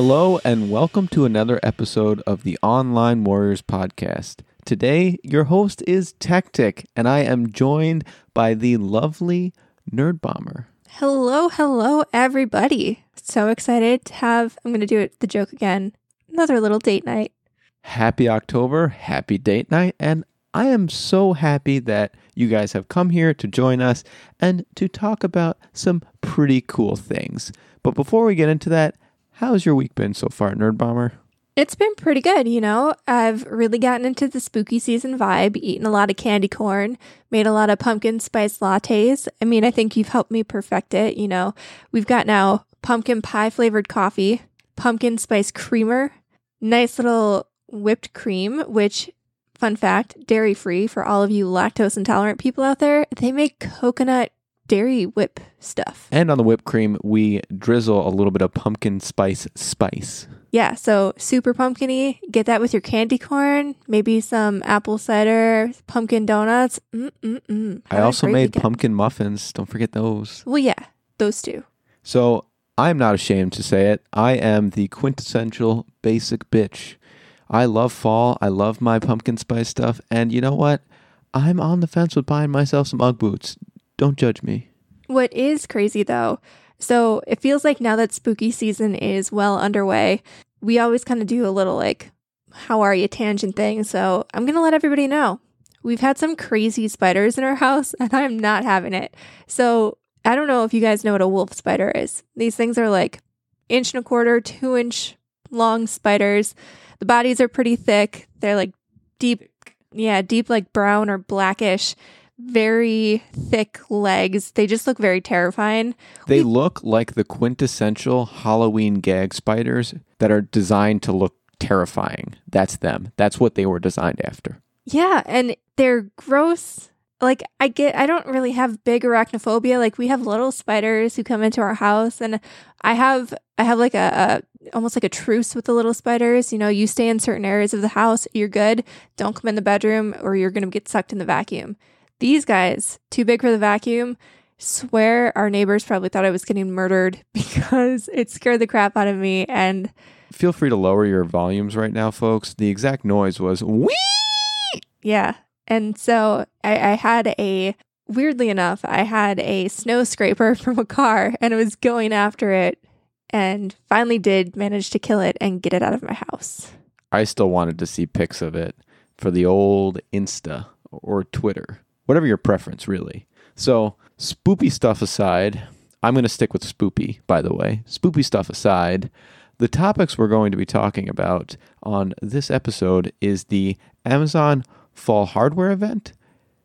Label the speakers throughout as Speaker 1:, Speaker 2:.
Speaker 1: Hello, and welcome to another episode of the Online Warriors podcast. Today, your host is Tactic, and I am joined by the lovely Nerd Bomber.
Speaker 2: Hello, hello, everybody. So excited to have, I'm going to do it, the joke again, another little date night.
Speaker 1: Happy October, happy date night, and I am so happy that you guys have come here to join us and to talk about some pretty cool things. But before we get into that, how's your week been so far, Nerd Bomber?
Speaker 2: It's been pretty good, you know. I've really gotten into the spooky season vibe, eaten a lot of candy corn, made a lot of pumpkin spice lattes. I mean, I think you've helped me perfect it, you know. We've got now pumpkin pie flavored coffee, pumpkin spice creamer, nice little whipped cream, which fun fact, dairy free for all of you lactose intolerant people out there. They make coconut dairy whip stuff.
Speaker 1: And on the whipped cream, we drizzle a little bit of pumpkin spice spice.
Speaker 2: Yeah, so super pumpkiny. Get that with your candy corn, maybe some apple cider, pumpkin donuts. Mm-mm-mm.
Speaker 1: I also made weekend. pumpkin muffins. Don't forget those.
Speaker 2: Well, yeah, those two.
Speaker 1: So I'm not ashamed to say it. I am the quintessential basic bitch. I love fall. I love my pumpkin spice stuff. And you know what? I'm on the fence with buying myself some Ugg boots. Don't judge me.
Speaker 2: What is crazy though so it feels like now that spooky season is well underway, we always kind of do a little like, how are you tangent thing. So I'm going to let everybody know. We've had some crazy spiders in our house and I'm not having it. So I don't know if you guys know what a wolf spider is. These things are like inch and a quarter, two inch long spiders. The bodies are pretty thick. They're like deep, yeah, deep like brown or blackish very thick legs. They just look very terrifying.
Speaker 1: They we- look like the quintessential Halloween gag spiders that are designed to look terrifying. That's them. That's what they were designed after.
Speaker 2: Yeah, and they're gross. Like I get I don't really have big arachnophobia. Like we have little spiders who come into our house and I have I have like a, a almost like a truce with the little spiders. You know, you stay in certain areas of the house, you're good. Don't come in the bedroom or you're going to get sucked in the vacuum. These guys, too big for the vacuum, swear our neighbors probably thought I was getting murdered because it scared the crap out of me. And
Speaker 1: feel free to lower your volumes right now, folks. The exact noise was wee.
Speaker 2: Yeah. And so I, I had a, weirdly enough, I had a snow scraper from a car and it was going after it and finally did manage to kill it and get it out of my house.
Speaker 1: I still wanted to see pics of it for the old Insta or Twitter whatever your preference, really. So, spoopy stuff aside, I'm going to stick with spoopy, by the way. Spoopy stuff aside, the topics we're going to be talking about on this episode is the Amazon Fall Hardware event,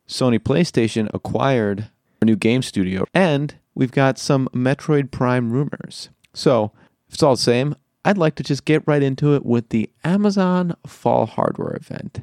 Speaker 1: Sony PlayStation acquired a new game studio, and we've got some Metroid Prime rumors. So, if it's all the same, I'd like to just get right into it with the Amazon Fall Hardware event.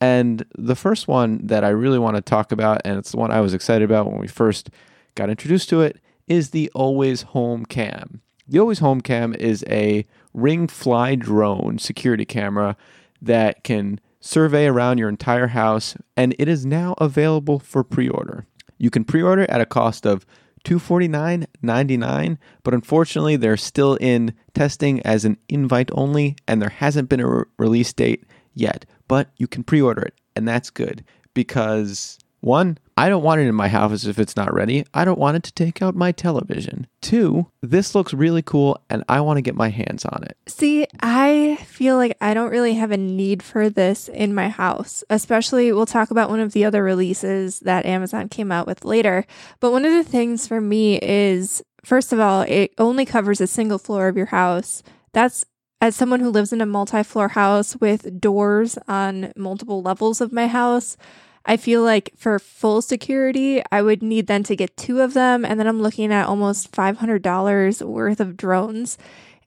Speaker 1: And the first one that I really want to talk about, and it's the one I was excited about when we first got introduced to it, is the Always Home Cam. The Always Home Cam is a ring fly drone security camera that can survey around your entire house, and it is now available for pre order. You can pre order at a cost of $249.99, but unfortunately, they're still in testing as an invite only, and there hasn't been a re- release date yet but you can pre order it. And that's good because one, I don't want it in my house if it's not ready. I don't want it to take out my television. Two, this looks really cool and I want to get my hands on it.
Speaker 2: See, I feel like I don't really have a need for this in my house, especially we'll talk about one of the other releases that Amazon came out with later. But one of the things for me is, first of all, it only covers a single floor of your house. That's as someone who lives in a multi floor house with doors on multiple levels of my house, I feel like for full security, I would need then to get two of them. And then I'm looking at almost $500 worth of drones.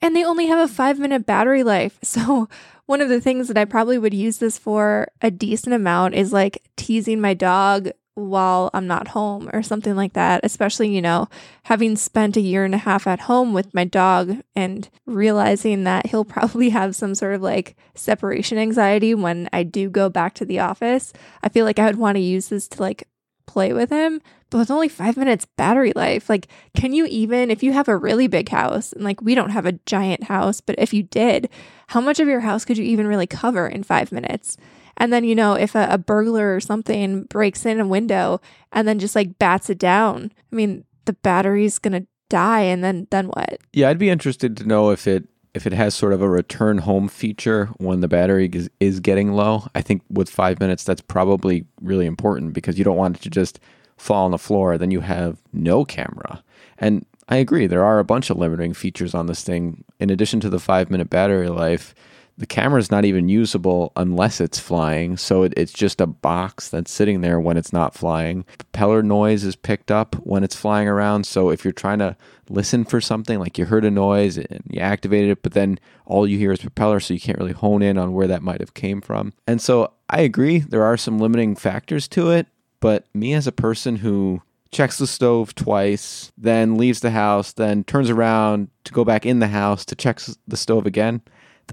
Speaker 2: And they only have a five minute battery life. So, one of the things that I probably would use this for a decent amount is like teasing my dog while I'm not home or something like that. Especially, you know, having spent a year and a half at home with my dog and realizing that he'll probably have some sort of like separation anxiety when I do go back to the office. I feel like I would want to use this to like play with him but with only five minutes battery life, like, can you even, if you have a really big house, and like we don't have a giant house, but if you did, how much of your house could you even really cover in five minutes? And then, you know, if a, a burglar or something breaks in a window and then just like bats it down, I mean, the battery's going to die and then then what?
Speaker 1: Yeah, I'd be interested to know if it if it has sort of a return home feature when the battery is, is getting low. I think with 5 minutes that's probably really important because you don't want it to just fall on the floor then you have no camera. And I agree there are a bunch of limiting features on this thing in addition to the 5 minute battery life the camera is not even usable unless it's flying. So it, it's just a box that's sitting there when it's not flying. Propeller noise is picked up when it's flying around. So if you're trying to listen for something, like you heard a noise and you activated it, but then all you hear is propeller, so you can't really hone in on where that might have came from. And so I agree, there are some limiting factors to it. But me as a person who checks the stove twice, then leaves the house, then turns around to go back in the house to check the stove again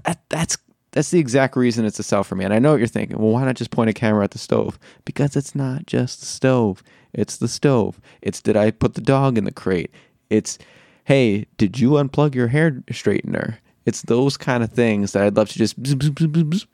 Speaker 1: that, that's that's the exact reason it's a sell for me. And I know what you're thinking. Well, why not just point a camera at the stove? Because it's not just the stove. It's the stove. It's did I put the dog in the crate? It's hey, did you unplug your hair straightener? It's those kind of things that I'd love to just bzz, bzz, bzz,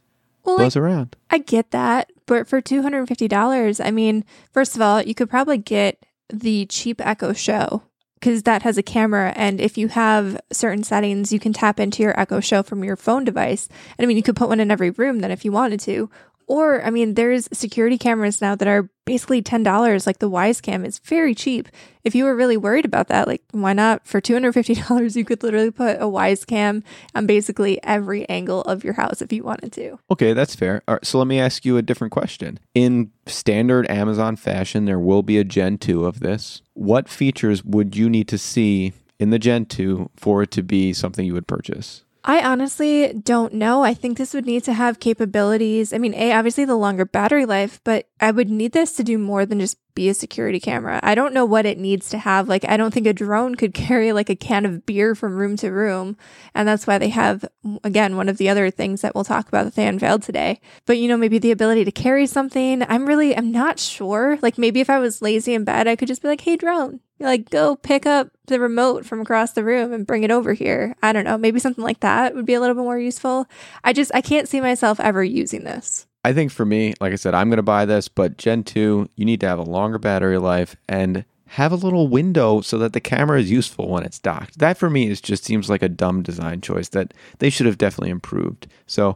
Speaker 1: well, buzz I, around.
Speaker 2: I get that, but for two hundred and fifty dollars, I mean, first of all, you could probably get the cheap Echo Show because that has a camera and if you have certain settings you can tap into your echo show from your phone device. And i mean you could put one in every room then if you wanted to or, I mean, there's security cameras now that are basically $10. Like the Wyze Cam is very cheap. If you were really worried about that, like why not? For $250, you could literally put a Wyze Cam on basically every angle of your house if you wanted to.
Speaker 1: Okay, that's fair. All right, so let me ask you a different question. In standard Amazon fashion, there will be a Gen 2 of this. What features would you need to see in the Gen 2 for it to be something you would purchase?
Speaker 2: I honestly don't know. I think this would need to have capabilities. I mean, A, obviously the longer battery life, but I would need this to do more than just be a security camera. I don't know what it needs to have. Like, I don't think a drone could carry like a can of beer from room to room. And that's why they have, again, one of the other things that we'll talk about that they unveiled today. But, you know, maybe the ability to carry something. I'm really, I'm not sure. Like, maybe if I was lazy in bed, I could just be like, hey, drone, like go pick up the remote from across the room and bring it over here. I don't know, maybe something like that would be a little bit more useful. I just I can't see myself ever using this.
Speaker 1: I think for me, like I said, I'm going to buy this, but Gen 2, you need to have a longer battery life and have a little window so that the camera is useful when it's docked. That for me is just seems like a dumb design choice that they should have definitely improved. So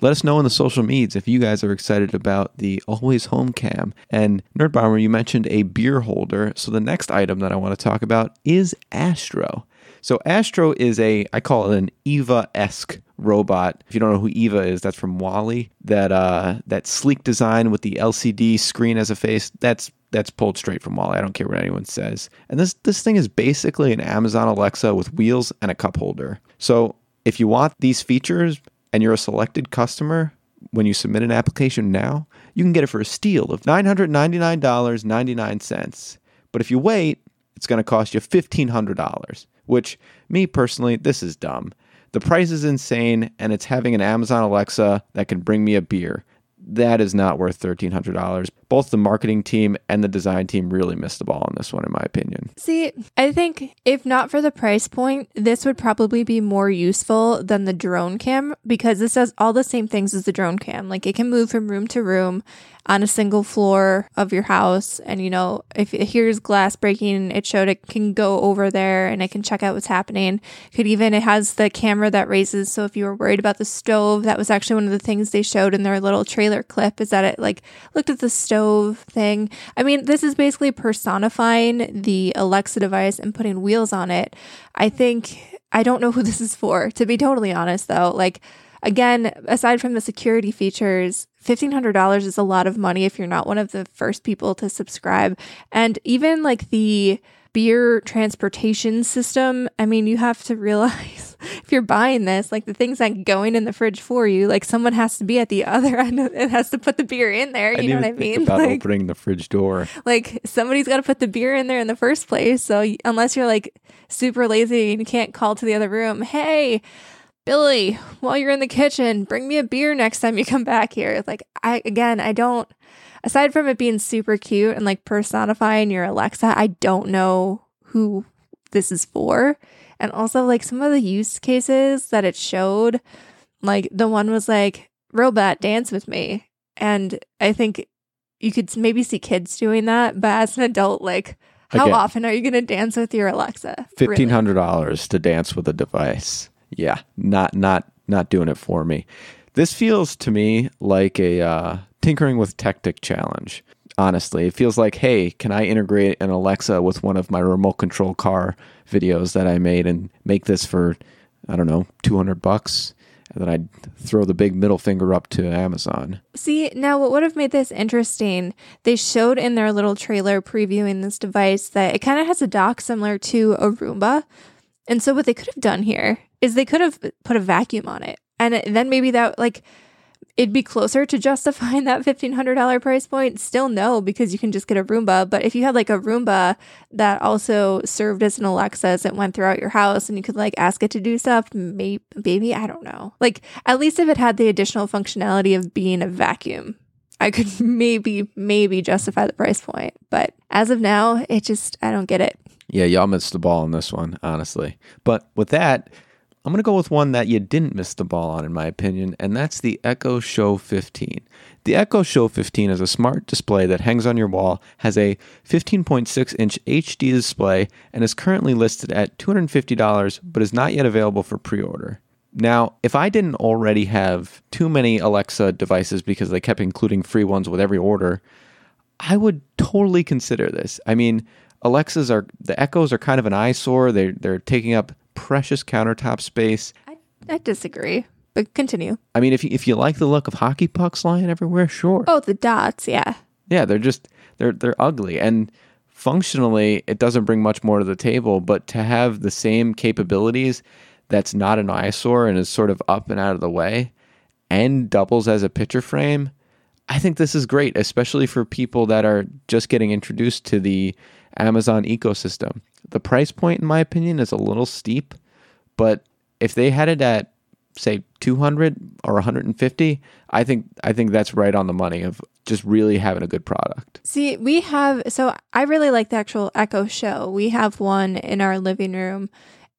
Speaker 1: let us know in the social medias if you guys are excited about the Always Home Cam. And Nerd Bomber, you mentioned a beer holder. So the next item that I want to talk about is Astro. So Astro is a, I call it an Eva-esque robot. If you don't know who Eva is, that's from WALL-E. That uh, that sleek design with the LCD screen as a face. That's that's pulled straight from WALL-E. I don't care what anyone says. And this this thing is basically an Amazon Alexa with wheels and a cup holder. So if you want these features, and you're a selected customer when you submit an application now, you can get it for a steal of $999.99. But if you wait, it's going to cost you $1,500, which, me personally, this is dumb. The price is insane, and it's having an Amazon Alexa that can bring me a beer that is not worth $1,300. Both the marketing team and the design team really missed the ball on this one, in my opinion.
Speaker 2: See, I think if not for the price point, this would probably be more useful than the drone cam because this does all the same things as the drone cam. Like it can move from room to room on a single floor of your house. And, you know, if it hears glass breaking, it showed it can go over there and it can check out what's happening. Could even, it has the camera that raises. So if you were worried about the stove, that was actually one of the things they showed in their little trailer clip is that it like looked at the stove thing. I mean, this is basically personifying the Alexa device and putting wheels on it. I think, I don't know who this is for, to be totally honest though. Like, again, aside from the security features, $1,500 is a lot of money if you're not one of the first people to subscribe. And even like the beer transportation system, I mean, you have to realize if you're buying this, like the things aren't going in the fridge for you, like someone has to be at the other end. It has to put the beer in there. You know what I mean?
Speaker 1: about
Speaker 2: like,
Speaker 1: opening the fridge door.
Speaker 2: Like somebody's got to put the beer in there in the first place. So unless you're like super lazy and you can't call to the other room, hey, Billy, while you're in the kitchen, bring me a beer next time you come back here. Like I again, I don't aside from it being super cute and like personifying your Alexa, I don't know who this is for. And also, like some of the use cases that it showed, like the one was like, Robot, dance with me. And I think you could maybe see kids doing that, but as an adult, like, how
Speaker 1: Again.
Speaker 2: often are you going to dance with your Alexa?
Speaker 1: Fifteen hundred dollars to dance with a device. Yeah, not not not doing it for me. This feels to me like a uh, tinkering with tactic challenge. Honestly, it feels like, hey, can I integrate an Alexa with one of my remote control car videos that I made and make this for, I don't know, two hundred bucks, and then I'd throw the big middle finger up to Amazon.
Speaker 2: See, now what would have made this interesting, they showed in their little trailer previewing this device that it kind of has a dock similar to a Roomba. And so what they could have done here is they could have put a vacuum on it. And then maybe that like it'd be closer to justifying that $1500 price point. Still no because you can just get a Roomba, but if you had like a Roomba that also served as an Alexa as it went throughout your house and you could like ask it to do stuff, maybe maybe I don't know. Like at least if it had the additional functionality of being a vacuum, I could maybe maybe justify the price point. But as of now, it just I don't get it.
Speaker 1: Yeah, y'all missed the ball on this one, honestly. But with that, I'm going to go with one that you didn't miss the ball on, in my opinion, and that's the Echo Show 15. The Echo Show 15 is a smart display that hangs on your wall, has a 15.6 inch HD display, and is currently listed at $250, but is not yet available for pre order. Now, if I didn't already have too many Alexa devices because they kept including free ones with every order, I would totally consider this. I mean, Alexas are the Echoes are kind of an eyesore. They're they're taking up precious countertop space.
Speaker 2: I, I disagree. But continue.
Speaker 1: I mean, if you, if you like the look of hockey pucks lying everywhere, sure.
Speaker 2: Oh, the dots, yeah.
Speaker 1: Yeah, they're just they're they're ugly and functionally it doesn't bring much more to the table, but to have the same capabilities that's not an eyesore and is sort of up and out of the way and doubles as a picture frame, I think this is great, especially for people that are just getting introduced to the Amazon ecosystem. The price point in my opinion is a little steep, but if they had it at say 200 or 150 i think i think that's right on the money of just really having a good product
Speaker 2: See, we have so I really like the actual Echo Show. We have one in our living room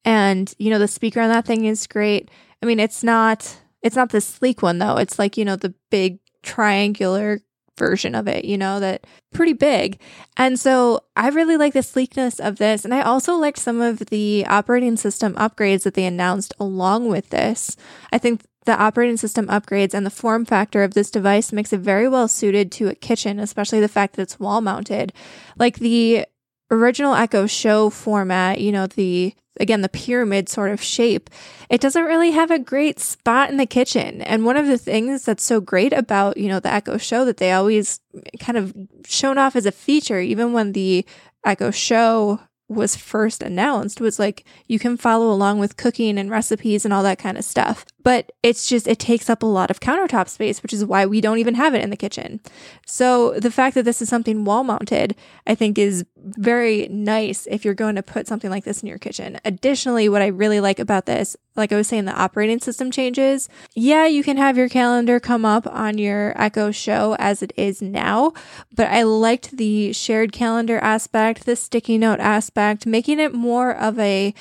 Speaker 2: and you know the speaker on that thing is great. I mean, it's not it's not the sleek one though. It's like, you know, the big triangular version of it, you know, that pretty big. And so I really like the sleekness of this. And I also liked some of the operating system upgrades that they announced along with this. I think the operating system upgrades and the form factor of this device makes it very well suited to a kitchen, especially the fact that it's wall mounted. Like the original Echo Show format, you know, the again, the pyramid sort of shape, it doesn't really have a great spot in the kitchen. And one of the things that's so great about, you know, the Echo Show that they always kind of shown off as a feature, even when the Echo Show was first announced was like you can follow along with cooking and recipes and all that kind of stuff. But it's just it takes up a lot of countertop space, which is why we don't even have it in the kitchen. So the fact that this is something wall mounted, I think is very nice if you're going to put something like this in your kitchen. Additionally, what I really like about this, like I was saying, the operating system changes. Yeah, you can have your calendar come up on your Echo Show as it is now, but I liked the shared calendar aspect, the sticky note aspect, making it more of a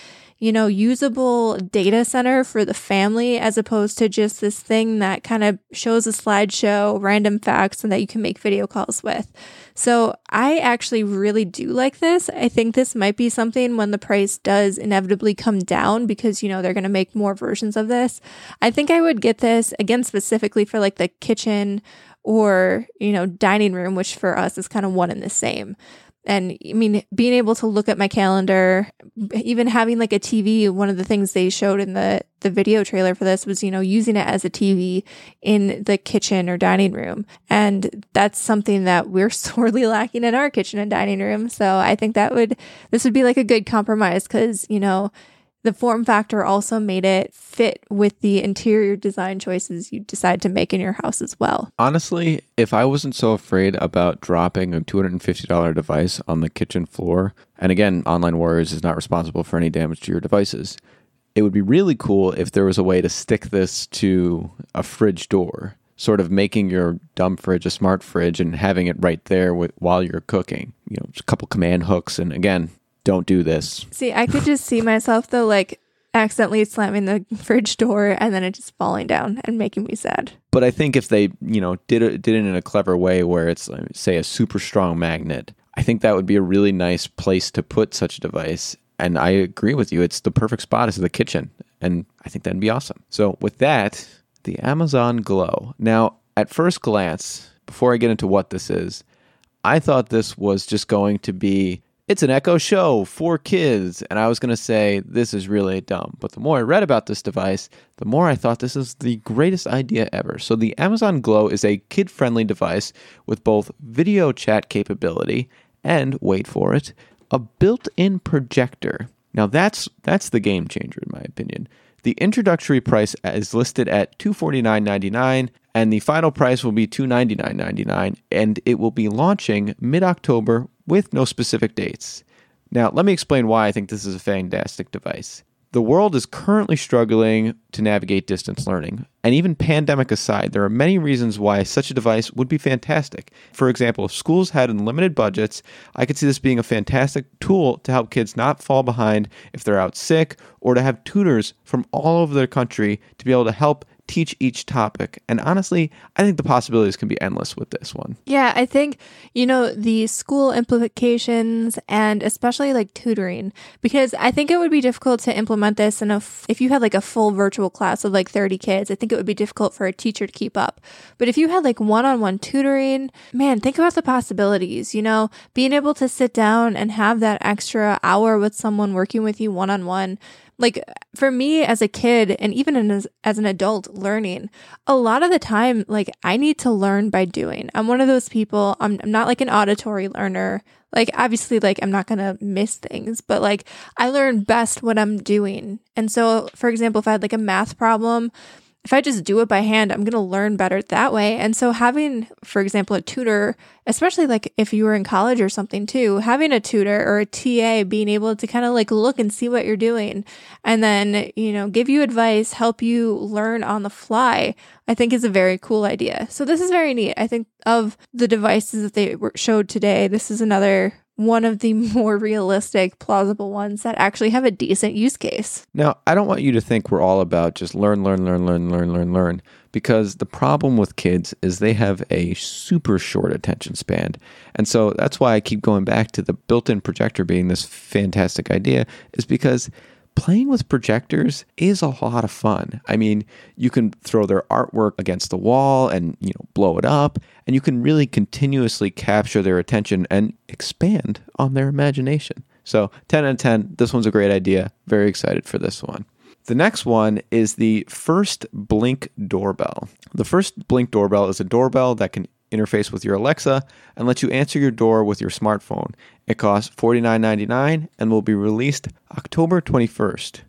Speaker 2: you know, usable data center for the family as opposed to just this thing that kind of shows a slideshow, random facts, and that you can make video calls with. So I actually really do like this. I think this might be something when the price does inevitably come down because, you know, they're going to make more versions of this. I think I would get this again specifically for like the kitchen or, you know, dining room, which for us is kind of one and the same. And I mean, being able to look at my calendar, even having like a TV, one of the things they showed in the, the video trailer for this was, you know, using it as a TV in the kitchen or dining room. And that's something that we're sorely lacking in our kitchen and dining room. So I think that would, this would be like a good compromise because, you know, the form factor also made it fit with the interior design choices you decide to make in your house as well.
Speaker 1: honestly if i wasn't so afraid about dropping a $250 device on the kitchen floor and again online warriors is not responsible for any damage to your devices it would be really cool if there was a way to stick this to a fridge door sort of making your dumb fridge a smart fridge and having it right there with, while you're cooking. You know, just a couple command hooks. And again, don't do this.
Speaker 2: See, I could just see myself though, like accidentally slamming the fridge door and then it just falling down and making me sad.
Speaker 1: But I think if they, you know, did it did it in a clever way where it's uh, say a super strong magnet, I think that would be a really nice place to put such a device. And I agree with you. It's the perfect spot is the kitchen. And I think that'd be awesome. So with that, the Amazon Glow. Now, at first glance, before I get into what this is, I thought this was just going to be it's an Echo Show for kids. And I was going to say, this is really dumb. But the more I read about this device, the more I thought this is the greatest idea ever. So, the Amazon Glow is a kid friendly device with both video chat capability and, wait for it, a built in projector. Now, that's, that's the game changer, in my opinion. The introductory price is listed at $249.99 and the final price will be $299.99 and it will be launching mid-October with no specific dates. Now, let me explain why I think this is a fantastic device. The world is currently struggling to navigate distance learning. And even pandemic aside, there are many reasons why such a device would be fantastic. For example, if schools had unlimited budgets, I could see this being a fantastic tool to help kids not fall behind if they're out sick or to have tutors from all over the country to be able to help teach each topic. And honestly, I think the possibilities can be endless with this one.
Speaker 2: Yeah, I think, you know, the school implications and especially like tutoring, because I think it would be difficult to implement this in a, f- if you had like a full virtual class of like 30 kids, I think it would be difficult for a teacher to keep up. But if you had like one on one tutoring, man, think about the possibilities, you know, being able to sit down and have that extra hour with someone working with you one on one like for me as a kid and even as, as an adult learning a lot of the time like i need to learn by doing. I'm one of those people i'm, I'm not like an auditory learner. Like obviously like i'm not gonna miss things but like i learn best what i'm doing. And so for example if i had like a math problem if I just do it by hand, I'm going to learn better that way. And so having, for example, a tutor, especially like if you were in college or something too, having a tutor or a TA being able to kind of like look and see what you're doing and then, you know, give you advice, help you learn on the fly, I think is a very cool idea. So this is very neat. I think of the devices that they showed today, this is another one of the more realistic, plausible ones that actually have a decent use case.
Speaker 1: Now, I don't want you to think we're all about just learn, learn, learn, learn, learn, learn, learn, because the problem with kids is they have a super short attention span. And so that's why I keep going back to the built in projector being this fantastic idea, is because playing with projectors is a lot of fun. I mean, you can throw their artwork against the wall and, you know, blow it up, and you can really continuously capture their attention and expand on their imagination. So, 10 out of 10, this one's a great idea. Very excited for this one. The next one is the first Blink doorbell. The first Blink doorbell is a doorbell that can interface with your Alexa and let you answer your door with your smartphone. It costs $49.99 and will be released October 21st.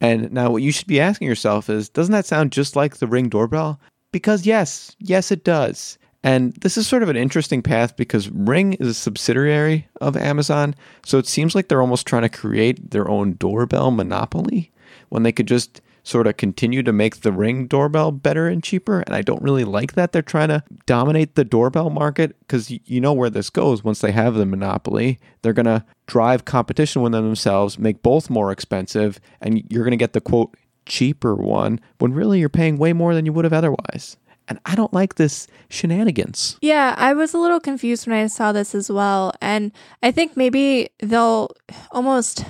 Speaker 1: And now, what you should be asking yourself is doesn't that sound just like the Ring doorbell? Because, yes, yes, it does. And this is sort of an interesting path because Ring is a subsidiary of Amazon. So it seems like they're almost trying to create their own doorbell monopoly when they could just sort of continue to make the ring doorbell better and cheaper. And I don't really like that they're trying to dominate the doorbell market because you know where this goes once they have the monopoly. They're going to drive competition within themselves, make both more expensive, and you're going to get the quote cheaper one when really you're paying way more than you would have otherwise. And I don't like this shenanigans.
Speaker 2: Yeah, I was a little confused when I saw this as well. And I think maybe they'll almost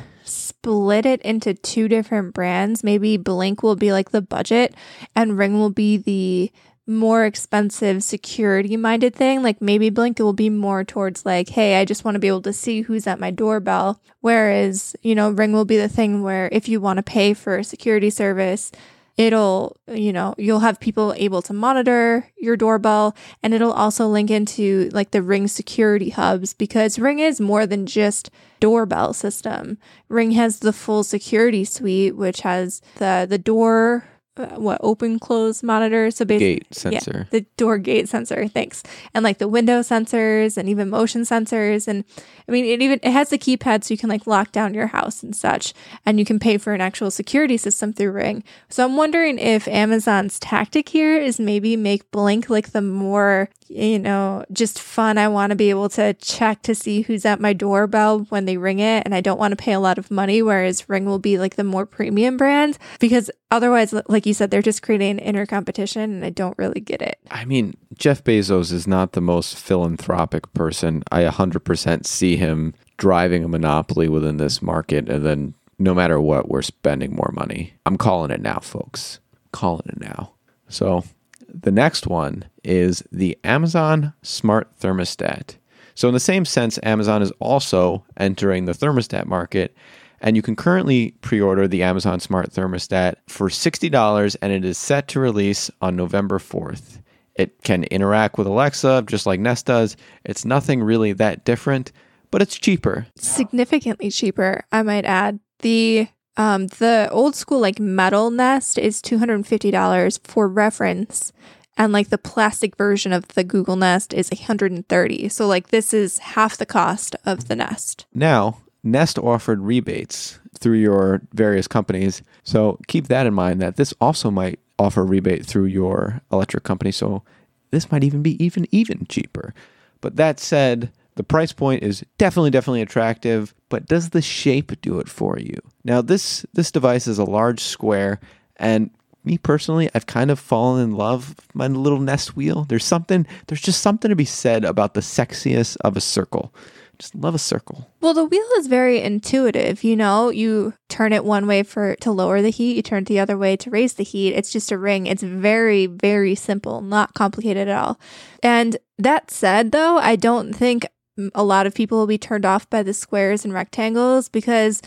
Speaker 2: split it into two different brands. Maybe Blink will be like the budget and Ring will be the more expensive security minded thing. Like maybe Blink will be more towards like, hey, I just want to be able to see who's at my doorbell. Whereas, you know, Ring will be the thing where if you want to pay for a security service, it'll, you know, you'll have people able to monitor your doorbell and it'll also link into like the Ring security hubs because Ring is more than just doorbell system. Ring has the full security suite which has the the door uh, what open close monitor. So basically,
Speaker 1: Gate sensor.
Speaker 2: the door gate sensor. Thanks, and like the window sensors and even motion sensors. And I mean, it even it has the keypad so you can like lock down your house and such, and you can pay for an actual security system through Ring. So I'm wondering if Amazon's tactic here is maybe make Blink like the more you know, just fun. I want to be able to check to see who's at my doorbell when they ring it, and I don't want to pay a lot of money. Whereas Ring will be like the more premium brand because otherwise, like you said, they're just creating inner competition, and I don't really get it.
Speaker 1: I mean, Jeff Bezos is not the most philanthropic person. I 100% see him driving a monopoly within this market, and then no matter what, we're spending more money. I'm calling it now, folks. Calling it now. So the next one is the Amazon Smart Thermostat. So, in the same sense, Amazon is also entering the thermostat market, and you can currently pre order the Amazon Smart Thermostat for $60, and it is set to release on November 4th. It can interact with Alexa just like Nest does. It's nothing really that different, but it's cheaper.
Speaker 2: Significantly cheaper, I might add. The um, the old school like metal Nest is two hundred and fifty dollars for reference, and like the plastic version of the Google Nest is one hundred and thirty. So like this is half the cost of the Nest.
Speaker 1: Now, Nest offered rebates through your various companies. So keep that in mind that this also might offer a rebate through your electric company. So this might even be even even cheaper. But that said, the price point is definitely definitely attractive, but does the shape do it for you? Now this this device is a large square and me personally, I've kind of fallen in love with my little Nest wheel. There's something there's just something to be said about the sexiest of a circle. Just love a circle.
Speaker 2: Well, the wheel is very intuitive. You know, you turn it one way for to lower the heat, you turn it the other way to raise the heat. It's just a ring. It's very, very simple, not complicated at all. And that said, though, I don't think a lot of people will be turned off by the squares and rectangles because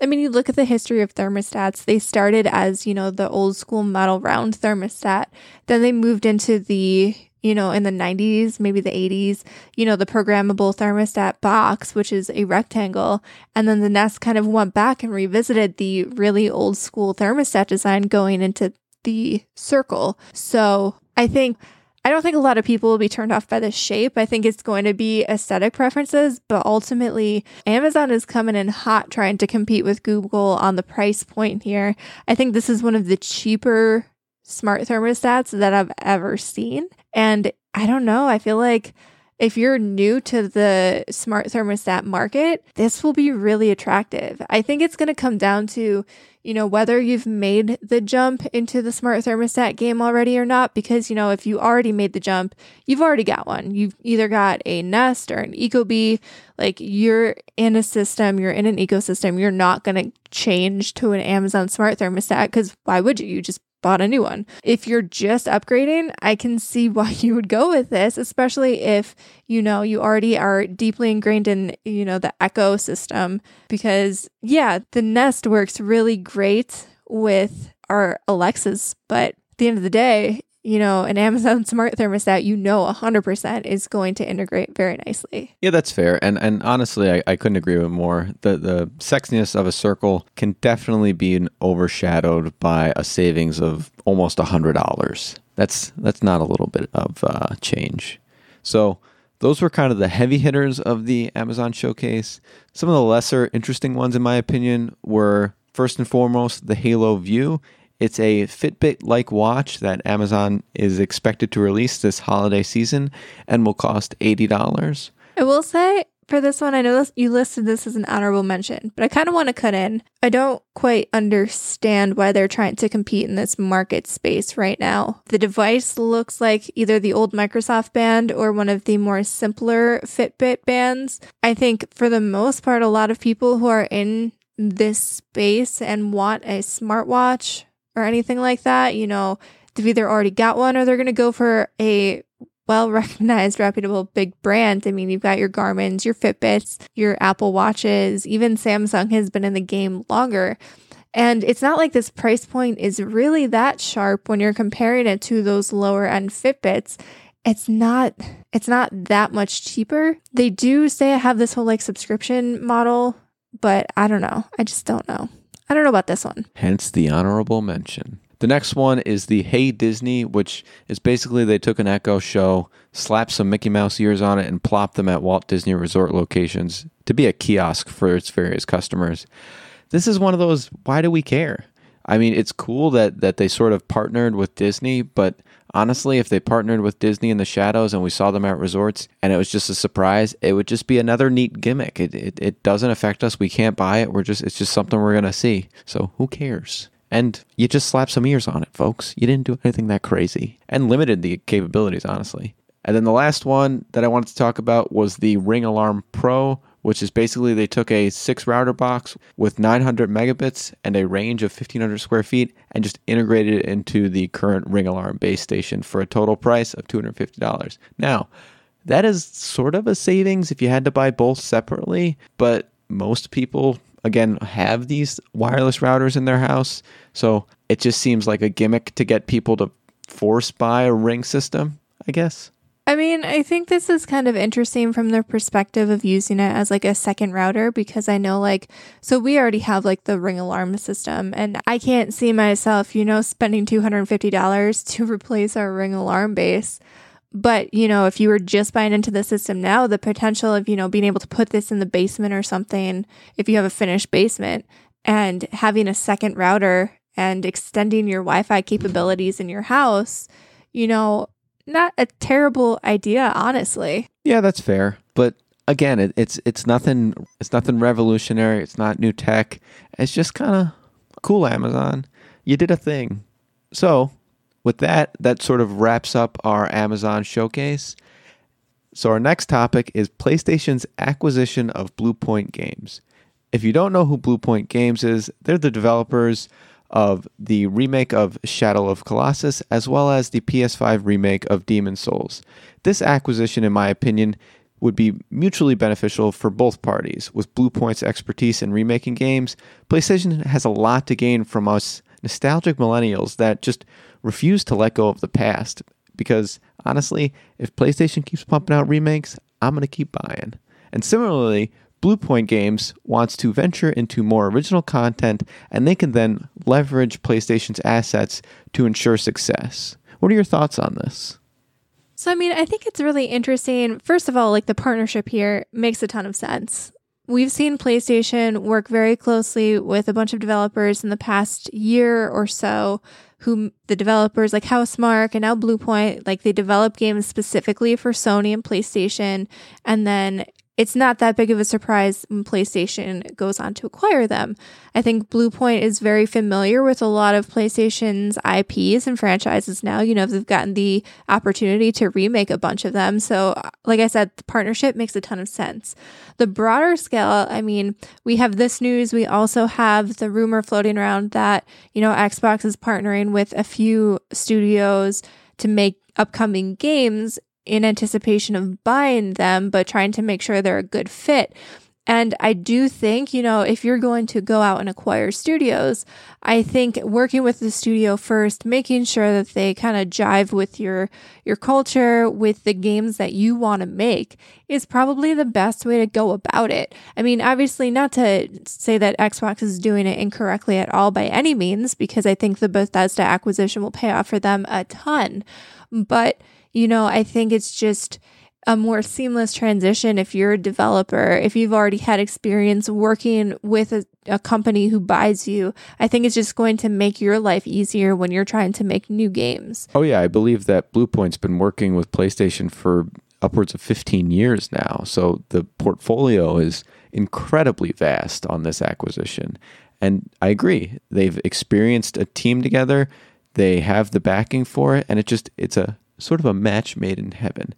Speaker 2: I mean, you look at the history of thermostats, they started as, you know, the old school metal round thermostat. Then they moved into the, you know, in the 90s, maybe the 80s, you know, the programmable thermostat box, which is a rectangle. And then the Nest kind of went back and revisited the really old school thermostat design going into the circle. So I think I don't think a lot of people will be turned off by the shape. I think it's going to be aesthetic preferences, but ultimately, Amazon is coming in hot trying to compete with Google on the price point here. I think this is one of the cheaper smart thermostats that I've ever seen. And I don't know, I feel like if you're new to the smart thermostat market, this will be really attractive. I think it's going to come down to you know, whether you've made the jump into the smart thermostat game already or not, because, you know, if you already made the jump, you've already got one. You've either got a Nest or an Ecobee. Like you're in a system, you're in an ecosystem. You're not going to change to an Amazon smart thermostat because why would you? You just bought a new one. If you're just upgrading, I can see why you would go with this, especially if you know you already are deeply ingrained in, you know, the Echo system because yeah, the Nest works really great with our Alexas, but at the end of the day, you know, an Amazon smart thermostat, you know, 100% is going to integrate very nicely.
Speaker 1: Yeah, that's fair. And and honestly, I, I couldn't agree with more. The the sexiness of a circle can definitely be overshadowed by a savings of almost a hundred dollars. That's that's not a little bit of uh, change. So those were kind of the heavy hitters of the Amazon showcase. Some of the lesser interesting ones, in my opinion, were first and foremost the Halo View it's a Fitbit like watch that Amazon is expected to release this holiday season and will cost $80.
Speaker 2: I will say for this one, I know you listed this as an honorable mention, but I kind of want to cut in. I don't quite understand why they're trying to compete in this market space right now. The device looks like either the old Microsoft band or one of the more simpler Fitbit bands. I think for the most part, a lot of people who are in this space and want a smartwatch or anything like that. You know, they've either already got one or they're going to go for a well recognized, reputable big brand. I mean, you've got your Garmin's, your Fitbits, your Apple Watches, even Samsung has been in the game longer. And it's not like this price point is really that sharp when you're comparing it to those lower end Fitbits. It's not it's not that much cheaper. They do say I have this whole like subscription model, but I don't know. I just don't know. I don't know about this one.
Speaker 1: Hence the honorable mention. The next one is the Hey Disney, which is basically they took an Echo show, slapped some Mickey Mouse ears on it, and plopped them at Walt Disney Resort locations to be a kiosk for its various customers. This is one of those, why do we care? I mean, it's cool that, that they sort of partnered with Disney, but honestly, if they partnered with Disney in the shadows and we saw them at resorts and it was just a surprise, it would just be another neat gimmick. It, it, it doesn't affect us. We can't buy it. We're just, it's just something we're going to see. So who cares? And you just slap some ears on it, folks. You didn't do anything that crazy and limited the capabilities, honestly. And then the last one that I wanted to talk about was the Ring Alarm Pro, which is basically they took a six router box with 900 megabits and a range of 1500 square feet and just integrated it into the current Ring Alarm base station for a total price of $250. Now, that is sort of a savings if you had to buy both separately, but most people again have these wireless routers in their house. So it just seems like a gimmick to get people to force buy a ring system, I guess.
Speaker 2: I mean, I think this is kind of interesting from the perspective of using it as like a second router because I know like so we already have like the ring alarm system and I can't see myself, you know, spending $250 to replace our ring alarm base. But, you know, if you were just buying into the system now, the potential of, you know, being able to put this in the basement or something, if you have a finished basement and having a second router and extending your Wi Fi capabilities in your house, you know, not a terrible idea, honestly.
Speaker 1: Yeah, that's fair. But again, it, it's it's nothing it's nothing revolutionary. It's not new tech. It's just kind of cool Amazon. You did a thing. So, with that, that sort of wraps up our Amazon showcase. So, our next topic is PlayStation's acquisition of Bluepoint Games. If you don't know who Bluepoint Games is, they're the developers of the remake of Shadow of Colossus as well as the PS5 remake of Demon's Souls. This acquisition, in my opinion, would be mutually beneficial for both parties. With Bluepoint's expertise in remaking games, PlayStation has a lot to gain from us nostalgic millennials that just refuse to let go of the past. Because honestly, if PlayStation keeps pumping out remakes, I'm going to keep buying. And similarly, Bluepoint Games wants to venture into more original content and they can then leverage PlayStation's assets to ensure success. What are your thoughts on this?
Speaker 2: So, I mean, I think it's really interesting. First of all, like the partnership here makes a ton of sense. We've seen PlayStation work very closely with a bunch of developers in the past year or so who the developers like Housemarque and now Bluepoint, like they develop games specifically for Sony and PlayStation and then it's not that big of a surprise when PlayStation goes on to acquire them. I think Bluepoint is very familiar with a lot of PlayStation's IPs and franchises now. You know, they've gotten the opportunity to remake a bunch of them. So, uh, like I said, the partnership makes a ton of sense. The broader scale, I mean, we have this news. We also have the rumor floating around that, you know, Xbox is partnering with a few studios to make upcoming games in anticipation of buying them, but trying to make sure they're a good fit. And I do think, you know, if you're going to go out and acquire studios, I think working with the studio first, making sure that they kind of jive with your your culture, with the games that you want to make is probably the best way to go about it. I mean, obviously not to say that Xbox is doing it incorrectly at all by any means because I think the Bethesda acquisition will pay off for them a ton. But you know, I think it's just a more seamless transition if you're a developer, if you've already had experience working with a, a, company who buys you, I think it's just going to make your life easier when you're trying to make new games.
Speaker 1: Oh, yeah. I believe that Bluepoint's been working with PlayStation for upwards of 15 years now. So the portfolio is incredibly vast on this acquisition. And I agree. They've experienced a team together. They have the backing for it and it just it's a sort of a match made in heaven.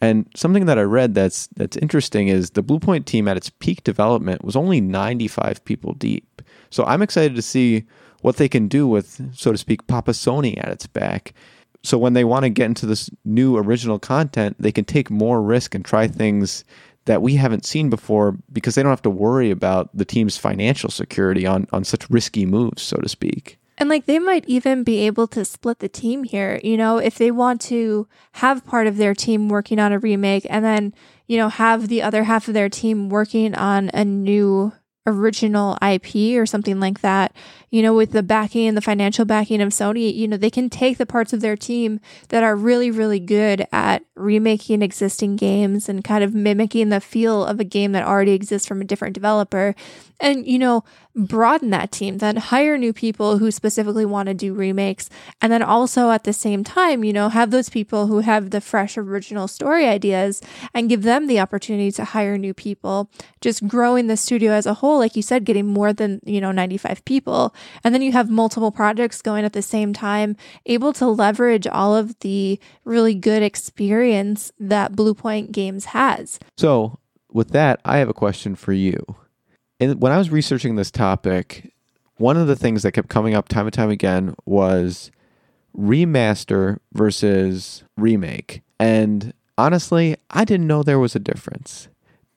Speaker 1: And something that I read that's that's interesting is the Bluepoint team at its peak development was only 95 people deep. So I'm excited to see what they can do with, so to speak, Papa Sony at its back. So when they want to get into this new original content, they can take more risk and try things that we haven't seen before because they don't have to worry about the team's financial security on on such risky moves, so to speak.
Speaker 2: And like they might even be able to split the team here, you know, if they want to have part of their team working on a remake and then, you know, have the other half of their team working on a new original IP or something like that, you know, with the backing and the financial backing of Sony, you know, they can take the parts of their team that are really, really good at remaking existing games and kind of mimicking the feel of a game that already exists from a different developer and, you know, broaden that team, then hire new people who specifically want to do remakes. And then also at the same time, you know, have those people who have the fresh original story ideas and give them the opportunity to hire new people, just growing the studio as a whole, like you said, getting more than, you know, 95 people. And then you have multiple projects going at the same time, able to leverage all of the really good experience that Bluepoint Games has.
Speaker 1: So, with that, I have a question for you and when I was researching this topic, one of the things that kept coming up time and time again was remaster versus remake. And honestly, I didn't know there was a difference.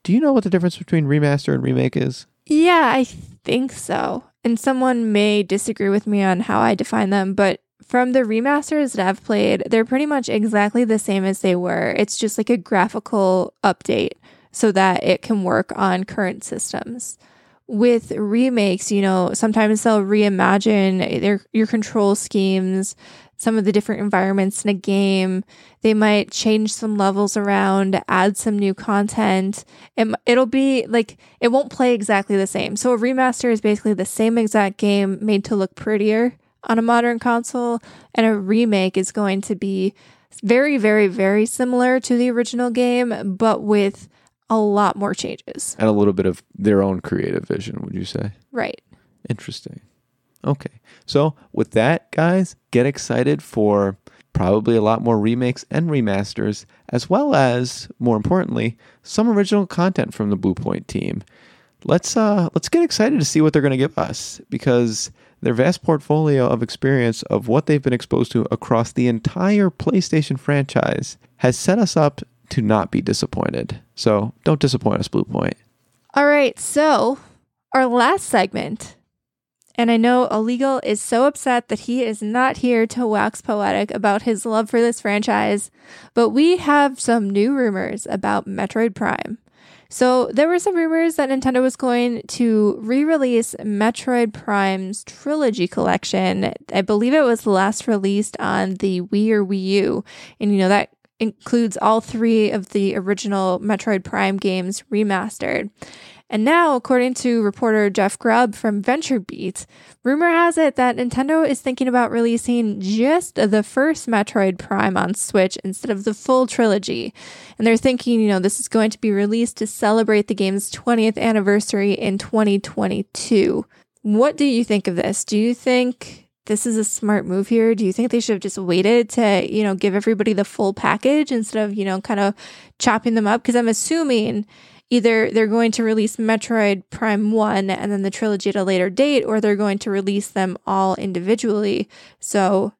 Speaker 1: Do you know what the difference between remaster and remake is?
Speaker 2: Yeah, I think so. And someone may disagree with me on how I define them, but from the remasters that I've played, they're pretty much exactly the same as they were. It's just like a graphical update so that it can work on current systems with remakes, you know, sometimes they'll reimagine their your control schemes, some of the different environments in a game. They might change some levels around, add some new content. It, it'll be like it won't play exactly the same. So a remaster is basically the same exact game made to look prettier on a modern console, and a remake is going to be very, very, very similar to the original game, but with a lot more changes.
Speaker 1: And a little bit of their own creative vision, would you say?
Speaker 2: Right.
Speaker 1: Interesting. Okay. So, with that, guys, get excited for probably a lot more remakes and remasters, as well as, more importantly, some original content from the Bluepoint team. Let's uh let's get excited to see what they're going to give us because their vast portfolio of experience of what they've been exposed to across the entire PlayStation franchise has set us up to not be disappointed. So don't disappoint us, Bluepoint.
Speaker 2: All right. So, our last segment, and I know Illegal is so upset that he is not here to wax poetic about his love for this franchise, but we have some new rumors about Metroid Prime. So, there were some rumors that Nintendo was going to re release Metroid Prime's Trilogy Collection. I believe it was last released on the Wii or Wii U. And, you know, that includes all three of the original Metroid Prime games remastered. And now, according to reporter Jeff Grubb from VentureBeat, rumor has it that Nintendo is thinking about releasing just the first Metroid Prime on Switch instead of the full trilogy. And they're thinking, you know, this is going to be released to celebrate the game's 20th anniversary in 2022. What do you think of this? Do you think this is a smart move here? Do you think they should have just waited to, you know, give everybody the full package instead of, you know, kind of chopping them up? Because I'm assuming either they're going to release Metroid Prime 1 and then the trilogy at a later date, or they're going to release them all individually. So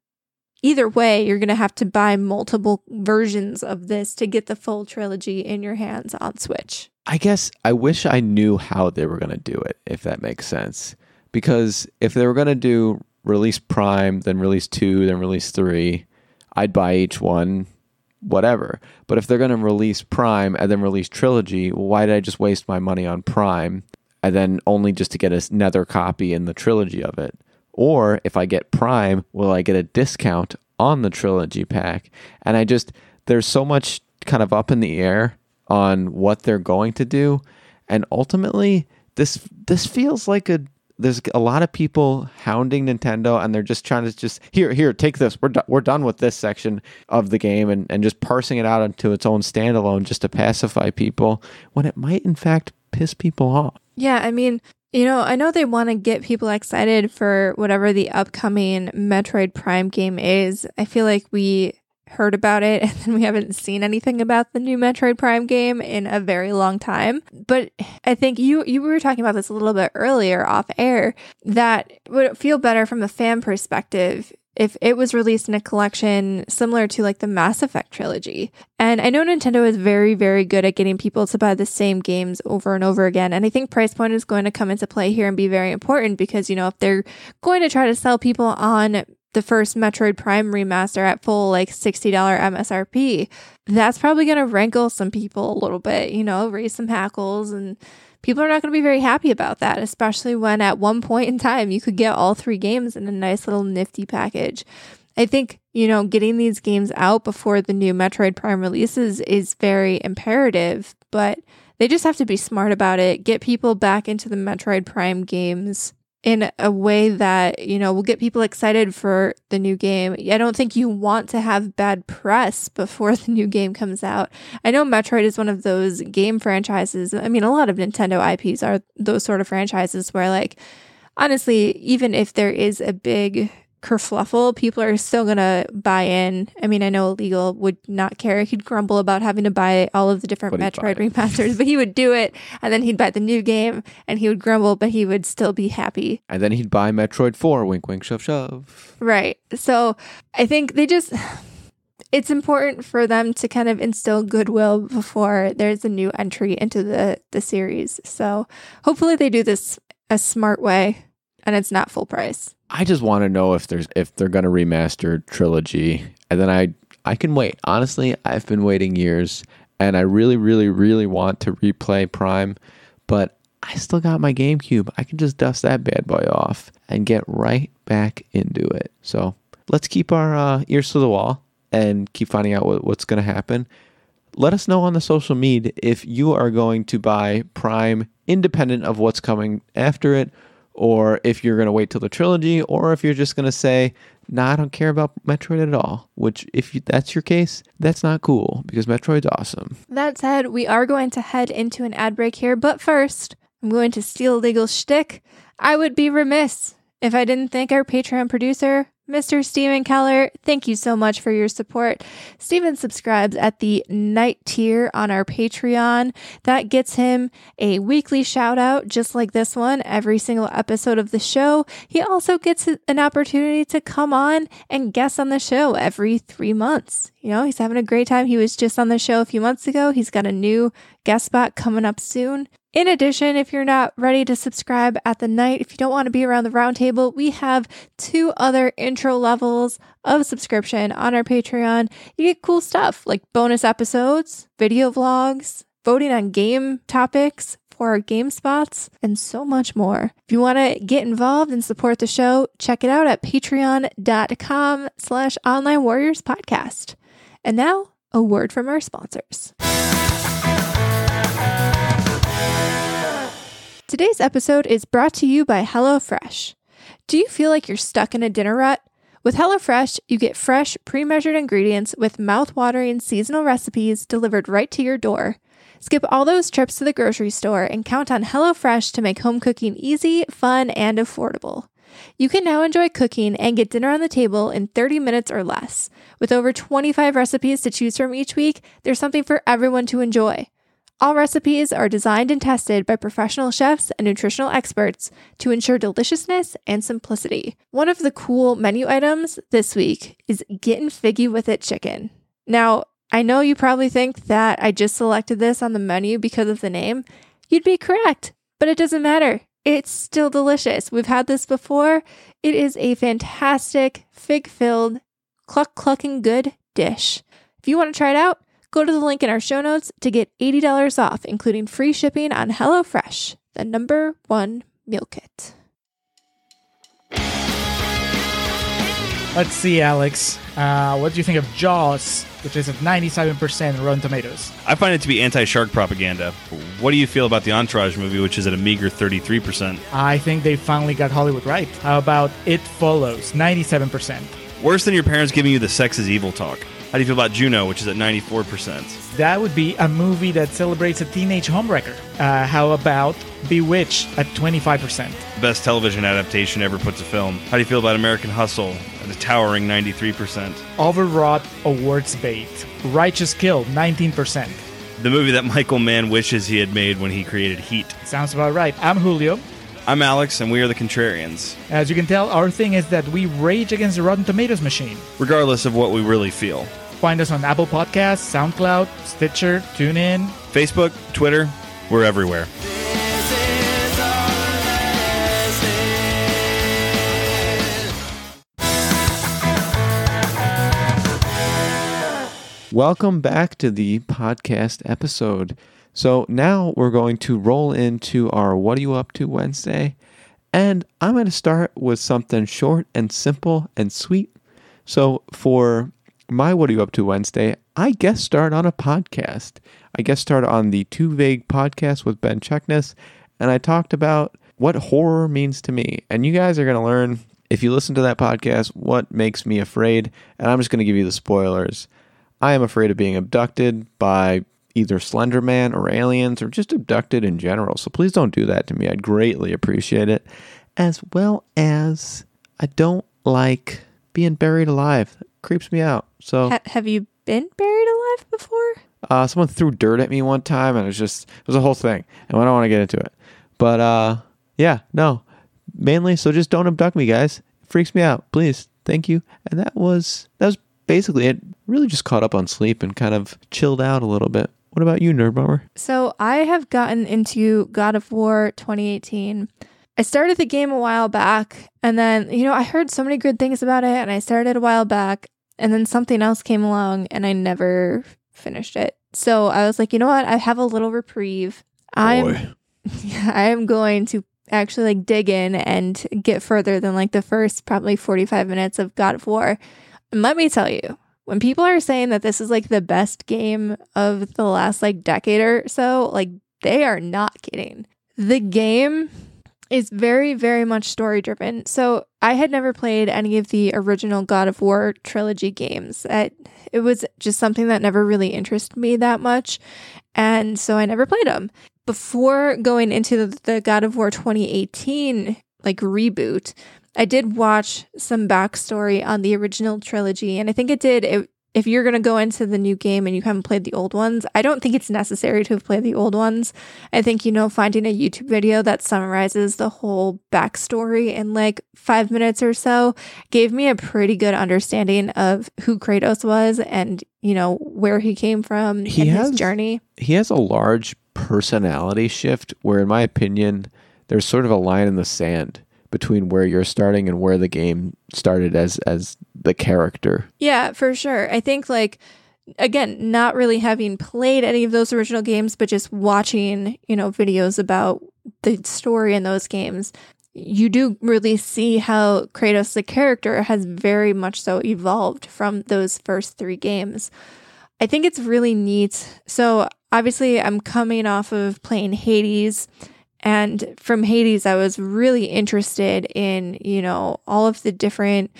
Speaker 2: either way, you're going to have to buy multiple versions of this to get the full trilogy in your hands on Switch.
Speaker 1: I guess I wish I knew how they were going to do it, if that makes sense. Because if they were going to do release Prime, then release two, then release three, I'd buy each one, whatever. But if they're going to release Prime and then release Trilogy, why did I just waste my money on Prime and then only just to get another copy in the Trilogy of it? Or if I get Prime, will I get a discount on the Trilogy pack? And I just, there's so much kind of up in the air on what they're going to do. And ultimately, this this feels like a there's a lot of people hounding Nintendo and they're just trying to just here here take this we're do- we're done with this section of the game and and just parsing it out into its own standalone just to pacify people when it might in fact piss people off.
Speaker 2: Yeah, I mean, you know, I know they want to get people excited for whatever the upcoming Metroid Prime game is. I feel like we heard about it and then we haven't seen anything about the new Metroid Prime game in a very long time. But I think you you were talking about this a little bit earlier off air that would feel better from a fan perspective if it was released in a collection similar to like the Mass Effect trilogy. And I know Nintendo is very, very good at getting people to buy the same games over and over again. And I think price point is going to come into play here and be very important because, you know, if they're going to try to sell people on the first Metroid Prime remaster at full like $60 MSRP, that's probably going to rankle some people a little bit, you know, raise some hackles and people are not going to be very happy about that, especially when at one point in time you could get all three games in a nice little nifty package. I think, you know, getting these games out before the new Metroid Prime releases is very imperative, but they just have to be smart about it, get people back into the Metroid Prime games in a way that, you know, will get people excited for the new game. I don't think you want to have bad press before the new game comes out. I know Metroid is one of those game franchises. I mean, a lot of Nintendo IPs are those sort of franchises where, like, honestly, even if there is a big kerfluffle, people are still gonna buy in. I mean, I know Illegal would not care. He'd grumble about having to buy all of the different Metroid remasters, but he would do it, and then he'd buy the new game, and he would grumble, but he would still be happy.
Speaker 1: And then he'd buy Metroid Four. Wink, wink, shove, shove.
Speaker 2: Right. So I think they just. It's important for them to kind of instill goodwill before there's a new entry into the the series. So hopefully they do this a smart way and it's not full price.
Speaker 1: I just want to know if there's if they're gonna remaster trilogy, and then I I can wait. Honestly, I've been waiting years, and I really, really, really want to replay Prime, but I still got my GameCube. I can just dust that bad boy off and get right back into it. So let's keep our uh, ears to the wall and keep finding out what, what's going to happen. Let us know on the social media if you are going to buy Prime independent of what's coming after it or if you're going to wait till the trilogy, or if you're just going to say, nah, I don't care about Metroid at all. Which, if you, that's your case, that's not cool because Metroid's awesome.
Speaker 2: That said, we are going to head into an ad break here, but first, I'm going to steal legal shtick. I would be remiss if I didn't thank our Patreon producer, Mr. Steven Keller, thank you so much for your support. Steven subscribes at the knight tier on our Patreon. That gets him a weekly shout out, just like this one, every single episode of the show. He also gets an opportunity to come on and guest on the show every three months. You know, he's having a great time. He was just on the show a few months ago. He's got a new guest spot coming up soon. In addition, if you're not ready to subscribe at the knight, if you don't want to be around the roundtable, we have two other intro levels of subscription on our Patreon. You get cool stuff like bonus episodes, video vlogs, voting on game topics for our game spots, and so much more. If you want to get involved and support the show, check it out at patreon.com slash online warriors podcast. And now, a word from our sponsors. Today's episode is brought to you by HelloFresh. Do you feel like you're stuck in a dinner rut? With HelloFresh, you get fresh, pre measured ingredients with mouth-watering seasonal recipes delivered right to your door. Skip all those trips to the grocery store and count on HelloFresh to make home cooking easy, fun, and affordable. You can now enjoy cooking and get dinner on the table in 30 minutes or less. With over 25 recipes to choose from each week, there's something for everyone to enjoy. All recipes are designed and tested by professional chefs and nutritional experts to ensure deliciousness and simplicity. One of the cool menu items this week is Getting Figgy with It chicken. Now, I know you probably think that I just selected this on the menu because of the name. You'd be correct, but it doesn't matter. It's still delicious. We've had this before. It is a fantastic, fig filled, cluck clucking good dish. If you want to try it out, Go to the link in our show notes to get $80 off, including free shipping on HelloFresh, the number one meal kit.
Speaker 3: Let's see, Alex. Uh, what do you think of Jaws, which is at 97% Rotten Tomatoes?
Speaker 4: I find it to be anti shark propaganda. What do you feel about the Entourage movie, which is at a meager 33%?
Speaker 3: I think they finally got Hollywood right. How about It Follows, 97%?
Speaker 4: Worse than your parents giving you the sex is evil talk. How do you feel about Juno, which is at 94%?
Speaker 3: That would be a movie that celebrates a teenage homewrecker. Uh, how about Bewitched at 25%?
Speaker 4: Best television adaptation ever put to film. How do you feel about American Hustle at a towering 93%?
Speaker 3: Overwrought awards bait. Righteous Kill, 19%.
Speaker 4: The movie that Michael Mann wishes he had made when he created Heat.
Speaker 3: Sounds about right. I'm Julio.
Speaker 4: I'm Alex, and we are the Contrarians.
Speaker 3: As you can tell, our thing is that we rage against the Rotten Tomatoes machine.
Speaker 4: Regardless of what we really feel.
Speaker 3: Find us on Apple Podcasts, SoundCloud, Stitcher, TuneIn,
Speaker 4: Facebook, Twitter. We're everywhere.
Speaker 1: Welcome back to the podcast episode. So now we're going to roll into our What Are You Up to Wednesday. And I'm going to start with something short and simple and sweet. So for my What Are You Up to Wednesday, I guest starred on a podcast. I guest starred on the Too Vague podcast with Ben Checkness, and I talked about what horror means to me. And you guys are going to learn, if you listen to that podcast, what makes me afraid. And I'm just going to give you the spoilers. I am afraid of being abducted by either Slender Man or aliens or just abducted in general. So please don't do that to me. I'd greatly appreciate it. As well as I don't like being buried alive. Creeps me out. So
Speaker 2: Ha- have you been buried alive before?
Speaker 1: uh, someone threw dirt at me one time, and it was just it was a whole thing, and I don't want to get into it. But uh, yeah, no, mainly so just don't abduct me, guys. It freaks me out, please. Thank you. And that was that was basically it. Really just caught up on sleep and kind of chilled out a little bit. What about you, Nerd Bomber?
Speaker 2: So I have gotten into God of War 2018. I started the game a while back, and then, you know, I heard so many good things about it, and I started a while back, and then something else came along, and I never finished it. So I was like, you know what? I have a little reprieve. I'm, I am going to actually like dig in and get further than like the first probably 45 minutes of God of War. And let me tell you, when people are saying that this is like the best game of the last like decade or so, like they are not kidding. The game is very, very much story driven. So I had never played any of the original God of War trilogy games. It, it was just something that never really interested me that much. And so I never played them. Before going into the, the God of War 2018 like reboot, I did watch some backstory on the original trilogy, and I think it did. It, if you're going to go into the new game and you haven't played the old ones, I don't think it's necessary to have played the old ones. I think, you know, finding a YouTube video that summarizes the whole backstory in like five minutes or so gave me a pretty good understanding of who Kratos was and, you know, where he came from
Speaker 1: He
Speaker 2: and
Speaker 1: has-
Speaker 2: his journey.
Speaker 1: He has a large personality shift where, in my opinion, there's sort of a line in the sand between where you're starting and where the game started as as the character.
Speaker 2: Yeah, for sure. I think like again, not really having played any of those original games, but just watching, you know, videos about the story in those games, you do really see how Kratos the character has very much so evolved from those first 3 games. I think it's really neat. So, obviously, I'm coming off of playing Hades and from Hades, I was really interested in, you know, all of the different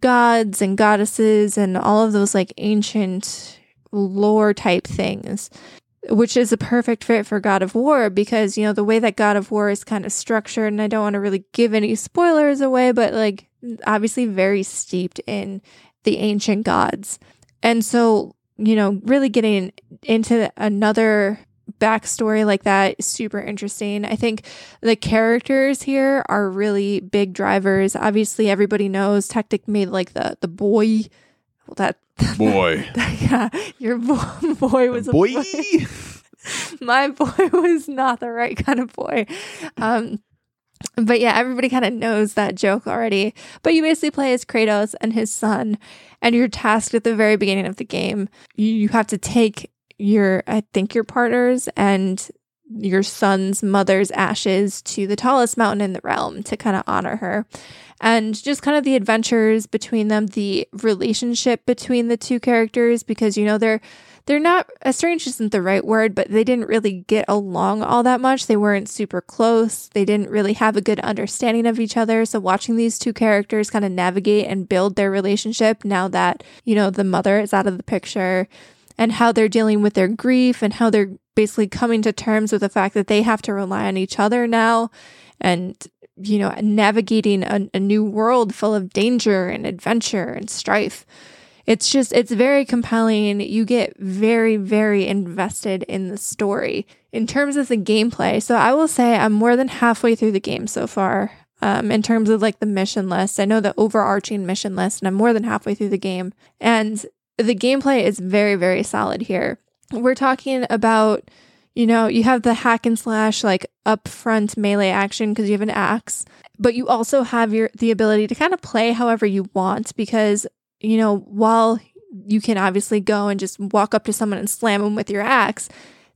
Speaker 2: gods and goddesses and all of those like ancient lore type things, which is a perfect fit for God of War because, you know, the way that God of War is kind of structured, and I don't want to really give any spoilers away, but like obviously very steeped in the ancient gods. And so, you know, really getting into another backstory like that is super interesting. I think the characters here are really big drivers. Obviously, everybody knows Tactic made like the the boy. Well, that
Speaker 4: Boy.
Speaker 2: that, yeah, your boy, boy was a
Speaker 1: Boy.
Speaker 2: My boy was not the right kind of boy. Um, but yeah, everybody kind of knows that joke already. But you basically play as Kratos and his son, and you're tasked at the very beginning of the game. You have to take your, I think, your partners and your son's mother's ashes to the tallest mountain in the realm to kind of honor her. And just kind of the adventures between them, the relationship between the two characters, because you know they're they're not estranged isn't the right word, but they didn't really get along all that much. They weren't super close. They didn't really have a good understanding of each other. So watching these two characters kind of navigate and build their relationship now that, you know, the mother is out of the picture and how they're dealing with their grief and how they're basically coming to terms with the fact that they have to rely on each other now and you know navigating a, a new world full of danger and adventure and strife. It's just it's very compelling. You get very very invested in the story in terms of the gameplay. So i will say i'm more than halfway through the game so far um, in terms of like the mission list. I know the overarching mission list and i'm more than halfway through the game. And the gameplay is very very solid here. We're talking about you know you have the hack and slash like upfront melee action because you have an axe but you also have your the ability to kind of play however you want because you know while you can obviously go and just walk up to someone and slam them with your axe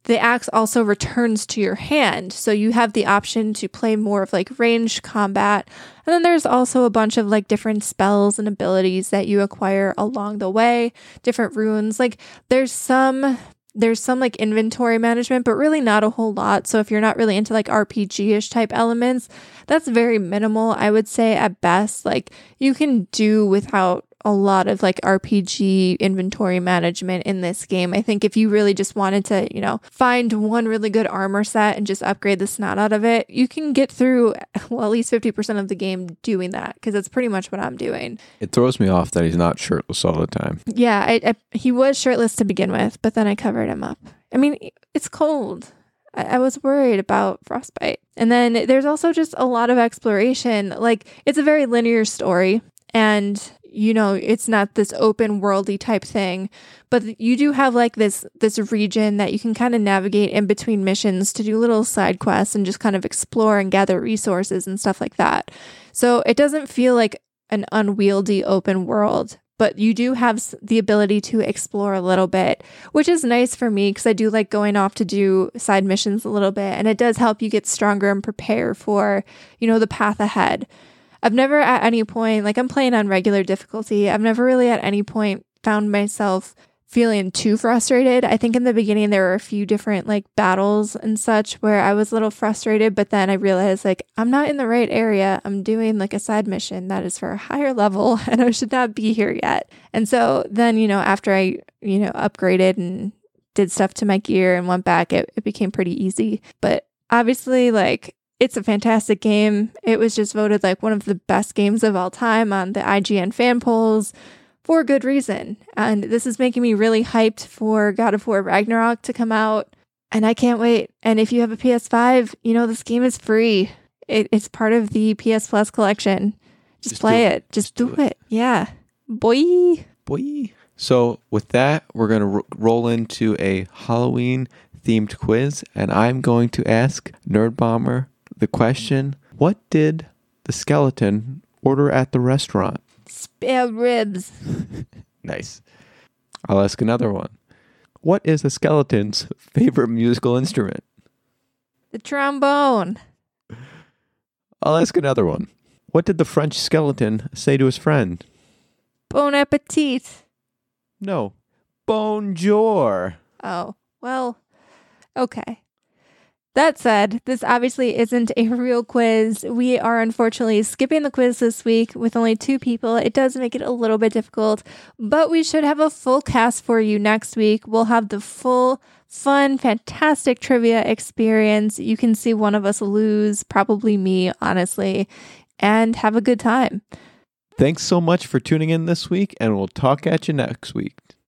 Speaker 2: the axe also returns to your hand. So you have the option to play more of like ranged combat. And then there's also a bunch of like different spells and abilities that you acquire along the way, different runes. Like there's some there's some like inventory management, but really not a whole lot. So if you're not really into like RPG ish type elements, that's very minimal. I would say at best, like you can do without a lot of like RPG inventory management in this game. I think if you really just wanted to, you know, find one really good armor set and just upgrade the snot out of it, you can get through well at least 50% of the game doing that because that's pretty much what I'm doing.
Speaker 1: It throws me off that he's not shirtless all the time.
Speaker 2: Yeah, I, I, he was shirtless to begin with, but then I covered him up. I mean, it's cold. I, I was worried about frostbite. And then there's also just a lot of exploration. Like, it's a very linear story. And you know it's not this open worldy type thing but you do have like this this region that you can kind of navigate in between missions to do little side quests and just kind of explore and gather resources and stuff like that so it doesn't feel like an unwieldy open world but you do have the ability to explore a little bit, which is nice for me because I do like going off to do side missions a little bit. And it does help you get stronger and prepare for, you know, the path ahead. I've never at any point, like I'm playing on regular difficulty, I've never really at any point found myself feeling too frustrated. I think in the beginning there were a few different like battles and such where I was a little frustrated, but then I realized like I'm not in the right area. I'm doing like a side mission that is for a higher level and I should not be here yet. And so then, you know, after I, you know, upgraded and did stuff to my gear and went back, it, it became pretty easy. But obviously, like it's a fantastic game. It was just voted like one of the best games of all time on the IGN fan polls for good reason. And this is making me really hyped for God of War Ragnarok to come out. And I can't wait. And if you have a PS5, you know, this game is free. It, it's part of the PS Plus collection. Just,
Speaker 1: Just
Speaker 2: play it.
Speaker 1: it.
Speaker 2: Just,
Speaker 1: Just
Speaker 2: do,
Speaker 1: do
Speaker 2: it. Yeah. Boy.
Speaker 1: Boy. So with that, we're going to ro- roll into a Halloween themed quiz, and I'm going to ask Nerd Bomber the question: What did the skeleton order at the restaurant?
Speaker 2: Spare ribs.
Speaker 1: Nice. I'll ask another one. What is the skeleton's favorite musical instrument?
Speaker 2: The trombone.
Speaker 1: I'll ask another one. What did the French skeleton say to his friend?
Speaker 2: Bon appetit.
Speaker 1: No. Bonjour.
Speaker 2: Oh, well, okay. That said, this obviously isn't a real quiz. We are unfortunately skipping the quiz this week with only two people. It does make it a little bit difficult, but we should have a full cast for you next week. We'll have the full, fun, fantastic trivia experience. You can see one of us lose, probably me, honestly, and have a good time.
Speaker 1: Thanks so much for tuning in this week, and we'll talk at you next week.